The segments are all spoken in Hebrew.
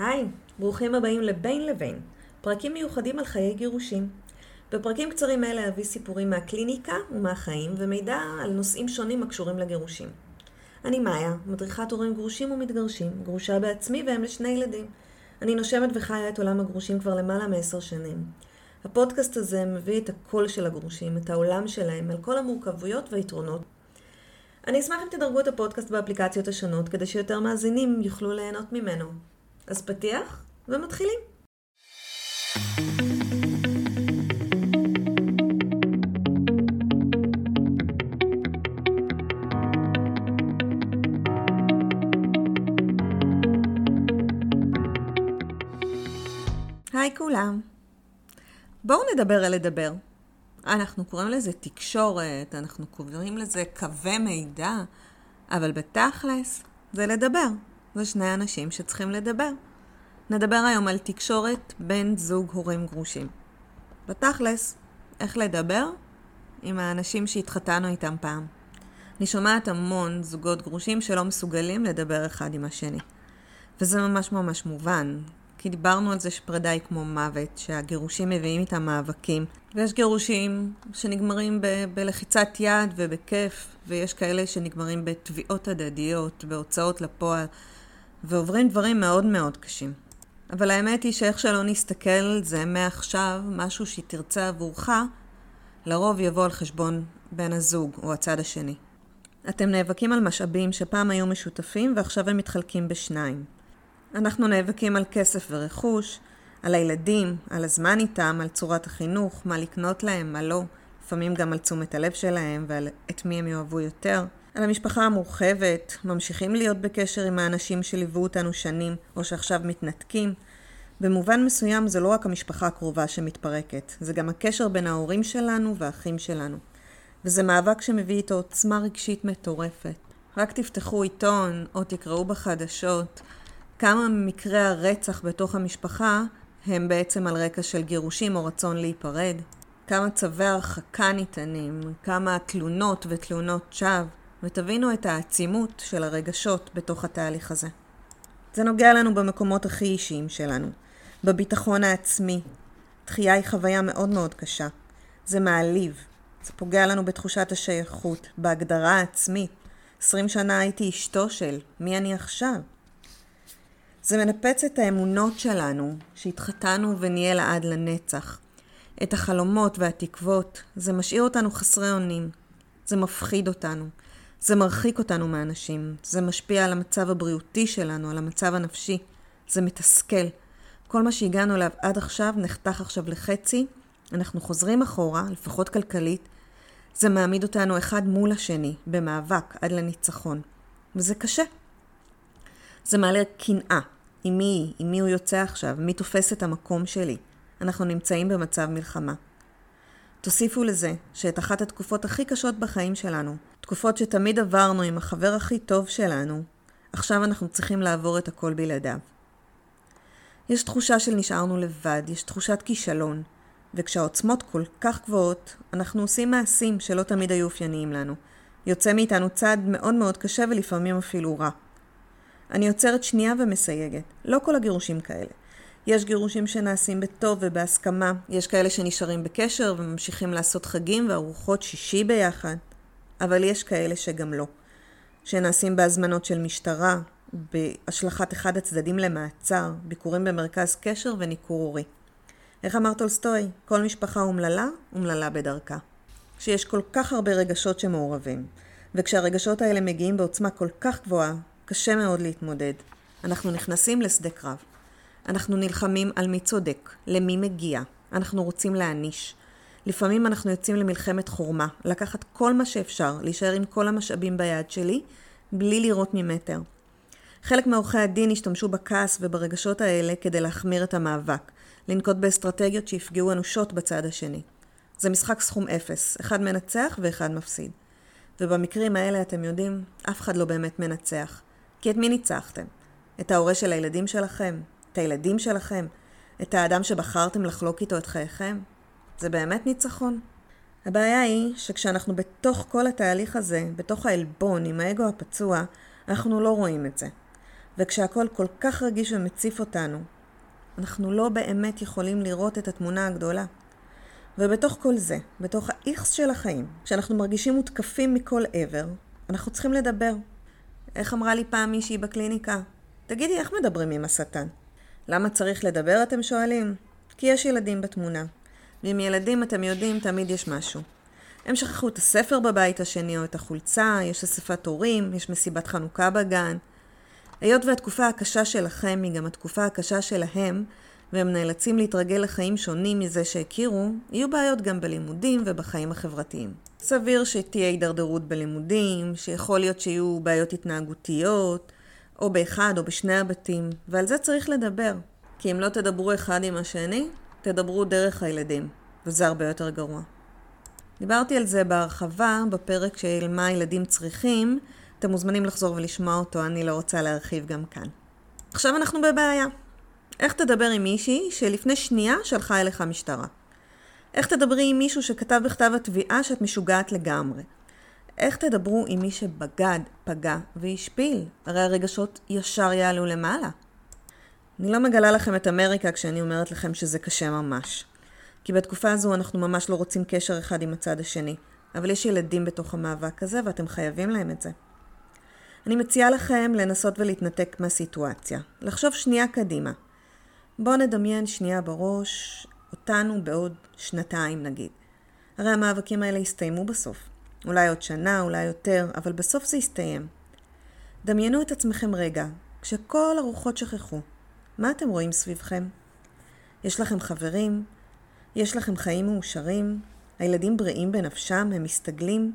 היי, ברוכים הבאים לבין לבין, פרקים מיוחדים על חיי גירושים. בפרקים קצרים אלה אביא סיפורים מהקליניקה ומהחיים ומידע על נושאים שונים הקשורים לגירושים. אני מאיה, מדריכת הורים גרושים ומתגרשים, גרושה בעצמי ואם לשני ילדים. אני נושמת וחיה את עולם הגרושים כבר למעלה מעשר שנים. הפודקאסט הזה מביא את הקול של הגרושים, את העולם שלהם, על כל המורכבויות והיתרונות. אני אשמח אם תדרגו את הפודקאסט באפליקציות השונות, כדי שיותר מאזינים יוכלו ליהנות ממנו. אז פתיח, ומתחילים. היי כולם. בואו נדבר על לדבר. אנחנו קוראים לזה תקשורת, אנחנו קוראים לזה קווי מידע, אבל בתכלס זה לדבר. זה שני אנשים שצריכים לדבר. נדבר היום על תקשורת בין זוג הורים גרושים. בתכלס, איך לדבר עם האנשים שהתחתנו איתם פעם. אני שומעת המון זוגות גרושים שלא מסוגלים לדבר אחד עם השני. וזה ממש ממש מובן, כי דיברנו על זה שפרידה היא כמו מוות, שהגירושים מביאים איתם מאבקים. ויש גירושים שנגמרים ב- בלחיצת יד ובכיף, ויש כאלה שנגמרים בתביעות הדדיות, בהוצאות לפועל, ועוברים דברים מאוד מאוד קשים. אבל האמת היא שאיך שלא נסתכל על זה מעכשיו, משהו שהיא תרצה עבורך, לרוב יבוא על חשבון בן הזוג או הצד השני. אתם נאבקים על משאבים שפעם היו משותפים ועכשיו הם מתחלקים בשניים. אנחנו נאבקים על כסף ורכוש, על הילדים, על הזמן איתם, על צורת החינוך, מה לקנות להם, מה לא, לפעמים גם על תשומת הלב שלהם ועל את מי הם יאהבו יותר. על המשפחה המורחבת, ממשיכים להיות בקשר עם האנשים שליוו אותנו שנים או שעכשיו מתנתקים. במובן מסוים זה לא רק המשפחה הקרובה שמתפרקת, זה גם הקשר בין ההורים שלנו והאחים שלנו. וזה מאבק שמביא איתו עוצמה רגשית מטורפת. רק תפתחו עיתון או תקראו בחדשות כמה ממקרי הרצח בתוך המשפחה הם בעצם על רקע של גירושים או רצון להיפרד. כמה צווי הרחקה ניתנים, כמה תלונות ותלונות שווא, ותבינו את העצימות של הרגשות בתוך התהליך הזה. זה נוגע לנו במקומות הכי אישיים שלנו, בביטחון העצמי. דחייה היא חוויה מאוד מאוד קשה. זה מעליב. זה פוגע לנו בתחושת השייכות, בהגדרה העצמית. עשרים שנה הייתי אשתו של, מי אני עכשיו? זה מנפץ את האמונות שלנו, שהתחתנו ונהיה לעד לנצח. את החלומות והתקוות, זה משאיר אותנו חסרי אונים. זה מפחיד אותנו. זה מרחיק אותנו מאנשים. זה משפיע על המצב הבריאותי שלנו, על המצב הנפשי. זה מתסכל. כל מה שהגענו אליו עד עכשיו נחתך עכשיו לחצי. אנחנו חוזרים אחורה, לפחות כלכלית. זה מעמיד אותנו אחד מול השני, במאבק עד לניצחון. וזה קשה. זה מעלה קנאה. עם מי היא? עם מי הוא יוצא עכשיו? מי תופס את המקום שלי? אנחנו נמצאים במצב מלחמה. תוסיפו לזה שאת אחת התקופות הכי קשות בחיים שלנו, תקופות שתמיד עברנו עם החבר הכי טוב שלנו, עכשיו אנחנו צריכים לעבור את הכל בלעדיו. יש תחושה של נשארנו לבד, יש תחושת כישלון, וכשהעוצמות כל כך גבוהות, אנחנו עושים מעשים שלא תמיד היו אופייניים לנו. יוצא מאיתנו צעד מאוד מאוד קשה ולפעמים אפילו רע. אני עוצרת שנייה ומסייגת. לא כל הגירושים כאלה. יש גירושים שנעשים בטוב ובהסכמה, יש כאלה שנשארים בקשר וממשיכים לעשות חגים וארוחות שישי ביחד, אבל יש כאלה שגם לא. שנעשים בהזמנות של משטרה, בהשלכת אחד הצדדים למעצר, ביקורים במרכז קשר וניכור הורי. איך אמר טולסטוי? כל משפחה אומללה, אומללה בדרכה. כשיש כל כך הרבה רגשות שמעורבים, וכשהרגשות האלה מגיעים בעוצמה כל כך גבוהה, קשה מאוד להתמודד. אנחנו נכנסים לשדה קרב. אנחנו נלחמים על מי צודק, למי מגיע. אנחנו רוצים להעניש. לפעמים אנחנו יוצאים למלחמת חורמה, לקחת כל מה שאפשר, להישאר עם כל המשאבים ביד שלי, בלי לראות ממטר. חלק מעורכי הדין השתמשו בכעס וברגשות האלה כדי להחמיר את המאבק, לנקוט באסטרטגיות שיפגעו אנושות בצד השני. זה משחק סכום אפס, אחד מנצח ואחד מפסיד. ובמקרים האלה, אתם יודעים, אף אחד לא באמת מנצח. כי את מי ניצחתם? את ההורה של הילדים שלכם? את הילדים שלכם? את האדם שבחרתם לחלוק איתו את חייכם? זה באמת ניצחון. הבעיה היא שכשאנחנו בתוך כל התהליך הזה, בתוך העלבון עם האגו הפצוע, אנחנו לא רואים את זה. וכשהכול כל כך רגיש ומציף אותנו, אנחנו לא באמת יכולים לראות את התמונה הגדולה. ובתוך כל זה, בתוך האיכס של החיים, כשאנחנו מרגישים מותקפים מכל עבר, אנחנו צריכים לדבר. איך אמרה לי פעם מישהי בקליניקה? תגידי, איך מדברים עם השטן? למה צריך לדבר, אתם שואלים? כי יש ילדים בתמונה. ועם ילדים, אתם יודעים, תמיד יש משהו. הם שכחו את הספר בבית השני או את החולצה, יש אספת הורים, יש מסיבת חנוכה בגן. היות והתקופה הקשה שלכם היא גם התקופה הקשה שלהם, והם נאלצים להתרגל לחיים שונים מזה שהכירו, יהיו בעיות גם בלימודים ובחיים החברתיים. סביר שתהיה הידרדרות בלימודים, שיכול להיות שיהיו בעיות התנהגותיות, או באחד או בשני הבתים, ועל זה צריך לדבר. כי אם לא תדברו אחד עם השני, תדברו דרך הילדים, וזה הרבה יותר גרוע. דיברתי על זה בהרחבה בפרק של מה הילדים צריכים, אתם מוזמנים לחזור ולשמוע אותו, אני לא רוצה להרחיב גם כאן. עכשיו אנחנו בבעיה. איך תדבר עם מישהי שלפני שנייה שלחה אליך משטרה? איך תדברי עם מישהו שכתב בכתב התביעה שאת משוגעת לגמרי? איך תדברו עם מי שבגד, פגע והשפיל? הרי הרגשות ישר יעלו למעלה. אני לא מגלה לכם את אמריקה כשאני אומרת לכם שזה קשה ממש. כי בתקופה הזו אנחנו ממש לא רוצים קשר אחד עם הצד השני. אבל יש ילדים בתוך המאבק הזה ואתם חייבים להם את זה. אני מציעה לכם לנסות ולהתנתק מהסיטואציה. לחשוב שנייה קדימה. בואו נדמיין שנייה בראש אותנו בעוד שנתיים נגיד. הרי המאבקים האלה יסתיימו בסוף. אולי עוד שנה, אולי יותר, אבל בסוף זה יסתיים. דמיינו את עצמכם רגע, כשכל הרוחות שכחו. מה אתם רואים סביבכם? יש לכם חברים? יש לכם חיים מאושרים? הילדים בריאים בנפשם? הם מסתגלים?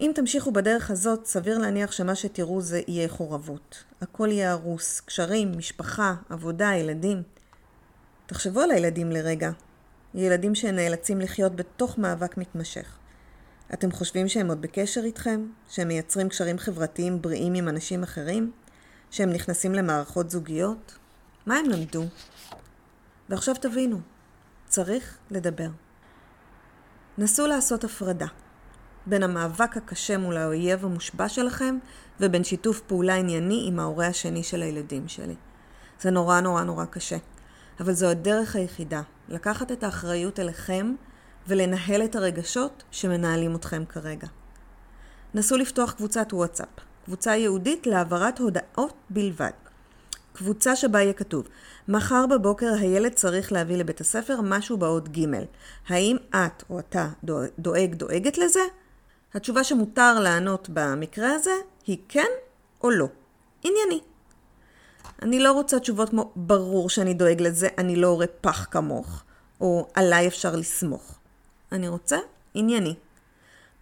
אם תמשיכו בדרך הזאת, סביר להניח שמה שתראו זה יהיה חורבות. הכל יהיה הרוס, קשרים, משפחה, עבודה, ילדים. תחשבו על הילדים לרגע. ילדים שנאלצים לחיות בתוך מאבק מתמשך. אתם חושבים שהם עוד בקשר איתכם? שהם מייצרים קשרים חברתיים בריאים עם אנשים אחרים? שהם נכנסים למערכות זוגיות? מה הם למדו? ועכשיו תבינו, צריך לדבר. נסו לעשות הפרדה בין המאבק הקשה מול האויב המושבע שלכם ובין שיתוף פעולה ענייני עם ההורה השני של הילדים שלי. זה נורא נורא נורא קשה, אבל זו הדרך היחידה, לקחת את האחריות אליכם ולנהל את הרגשות שמנהלים אתכם כרגע. נסו לפתוח קבוצת וואטסאפ, קבוצה ייעודית להעברת הודעות בלבד. קבוצה שבה יהיה כתוב, מחר בבוקר הילד צריך להביא לבית הספר משהו באות ג' האם את או אתה דואג דואגת לזה? התשובה שמותר לענות במקרה הזה היא כן או לא. ענייני. אני לא רוצה תשובות כמו ברור שאני דואג לזה, אני לא הורה פח כמוך, או עליי אפשר לסמוך. אני רוצה ענייני.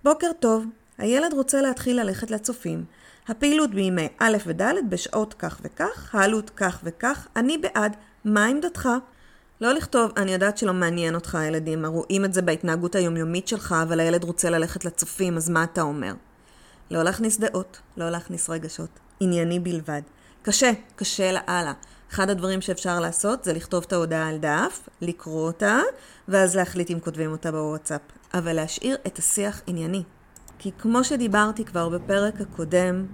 בוקר טוב, הילד רוצה להתחיל ללכת לצופים. הפעילות בימי א' וד' בשעות כך וכך, העלות כך וכך, אני בעד, מה עמדתך? לא לכתוב, אני יודעת שלא מעניין אותך הילדים, רואים את זה בהתנהגות היומיומית שלך, אבל הילד רוצה ללכת לצופים, אז מה אתה אומר? לא להכניס דעות, לא להכניס רגשות, ענייני בלבד. קשה, קשה לאללה. אחד הדברים שאפשר לעשות זה לכתוב את ההודעה על דף, לקרוא אותה, ואז להחליט אם כותבים אותה בוואטסאפ. אבל להשאיר את השיח ענייני. כי כמו שדיברתי כבר בפרק הקודם,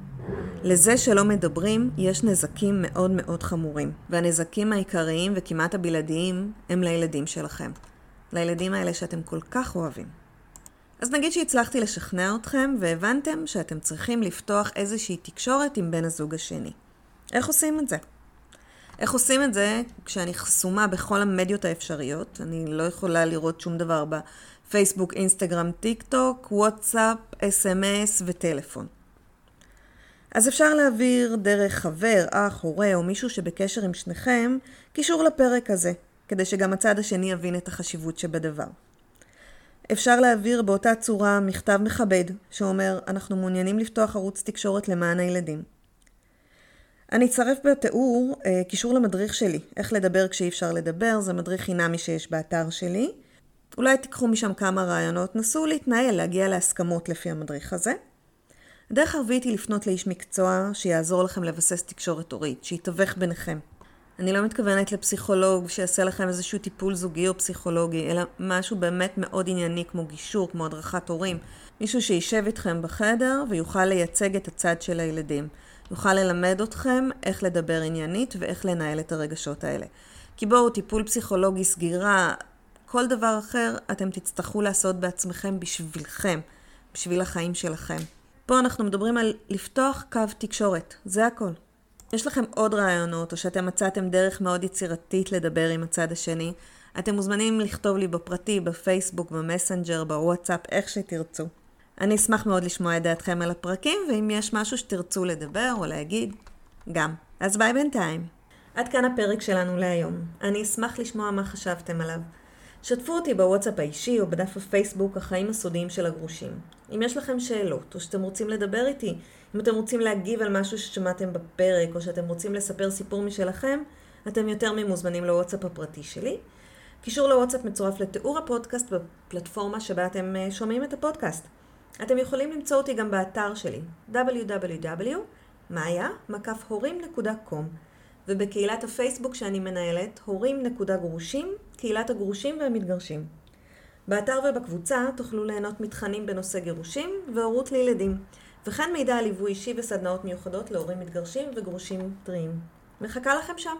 לזה שלא מדברים יש נזקים מאוד מאוד חמורים. והנזקים העיקריים וכמעט הבלעדיים הם לילדים שלכם. לילדים האלה שאתם כל כך אוהבים. אז נגיד שהצלחתי לשכנע אתכם והבנתם שאתם צריכים לפתוח איזושהי תקשורת עם בן הזוג השני. איך עושים את זה? איך עושים את זה כשאני חסומה בכל המדיות האפשריות? אני לא יכולה לראות שום דבר בפייסבוק, אינסטגרם, טיק טוק, וואטסאפ, אס.אם.אס וטלפון. אז אפשר להעביר דרך חבר, אח, הורה או מישהו שבקשר עם שניכם קישור לפרק הזה, כדי שגם הצד השני יבין את החשיבות שבדבר. אפשר להעביר באותה צורה מכתב מכבד שאומר אנחנו מעוניינים לפתוח ערוץ תקשורת למען הילדים. אני אצרף בתיאור אה, קישור למדריך שלי, איך לדבר כשאי אפשר לדבר, זה מדריך חינמי שיש באתר שלי. אולי תיקחו משם כמה רעיונות, נסו להתנהל, להגיע להסכמות לפי המדריך הזה. הדרך הרביעית היא לפנות לאיש מקצוע שיעזור לכם לבסס תקשורת הורית, שיתווך ביניכם. אני לא מתכוונת לפסיכולוג שיעשה לכם איזשהו טיפול זוגי או פסיכולוגי, אלא משהו באמת מאוד ענייני כמו גישור, כמו הדרכת הורים. מישהו שישב איתכם בחדר ויוכל לייצג את הצד של הילדים. יוכל ללמד אתכם איך לדבר עניינית ואיך לנהל את הרגשות האלה. כי בואו, טיפול פסיכולוגי, סגירה, כל דבר אחר, אתם תצטרכו לעשות בעצמכם בשבילכם, בשביל החיים שלכם. פה אנחנו מדברים על לפתוח קו תקשורת, זה הכל. יש לכם עוד רעיונות, או שאתם מצאתם דרך מאוד יצירתית לדבר עם הצד השני, אתם מוזמנים לכתוב לי בפרטי, בפייסבוק, במסנג'ר, בוואטסאפ, איך שתרצו. אני אשמח מאוד לשמוע את דעתכם על הפרקים, ואם יש משהו שתרצו לדבר או להגיד, גם. אז ביי בינתיים. עד כאן הפרק שלנו להיום. אני אשמח לשמוע מה חשבתם עליו. שתפו אותי בוואטסאפ האישי או בדף הפייסבוק החיים הסודיים של הגרושים. אם יש לכם שאלות, או שאתם רוצים לדבר איתי, אם אתם רוצים להגיב על משהו ששמעתם בפרק, או שאתם רוצים לספר סיפור משלכם, אתם יותר ממוזמנים לוואטסאפ הפרטי שלי. קישור לוואטסאפ מצורף לתיאור הפודקאסט בפלטפורמה שבה אתם אה, שומעים את הפודקאסט. אתם יכולים למצוא אותי גם באתר שלי www.maya.com ובקהילת הפייסבוק שאני מנהלת, הורים.גרושים, קהילת הגרושים והמתגרשים. באתר ובקבוצה תוכלו ליהנות מתכנים בנושא גירושים והורות לילדים, וכן מידע על ליווי אישי וסדנאות מיוחדות להורים מתגרשים וגרושים טריים. מחכה לכם שם.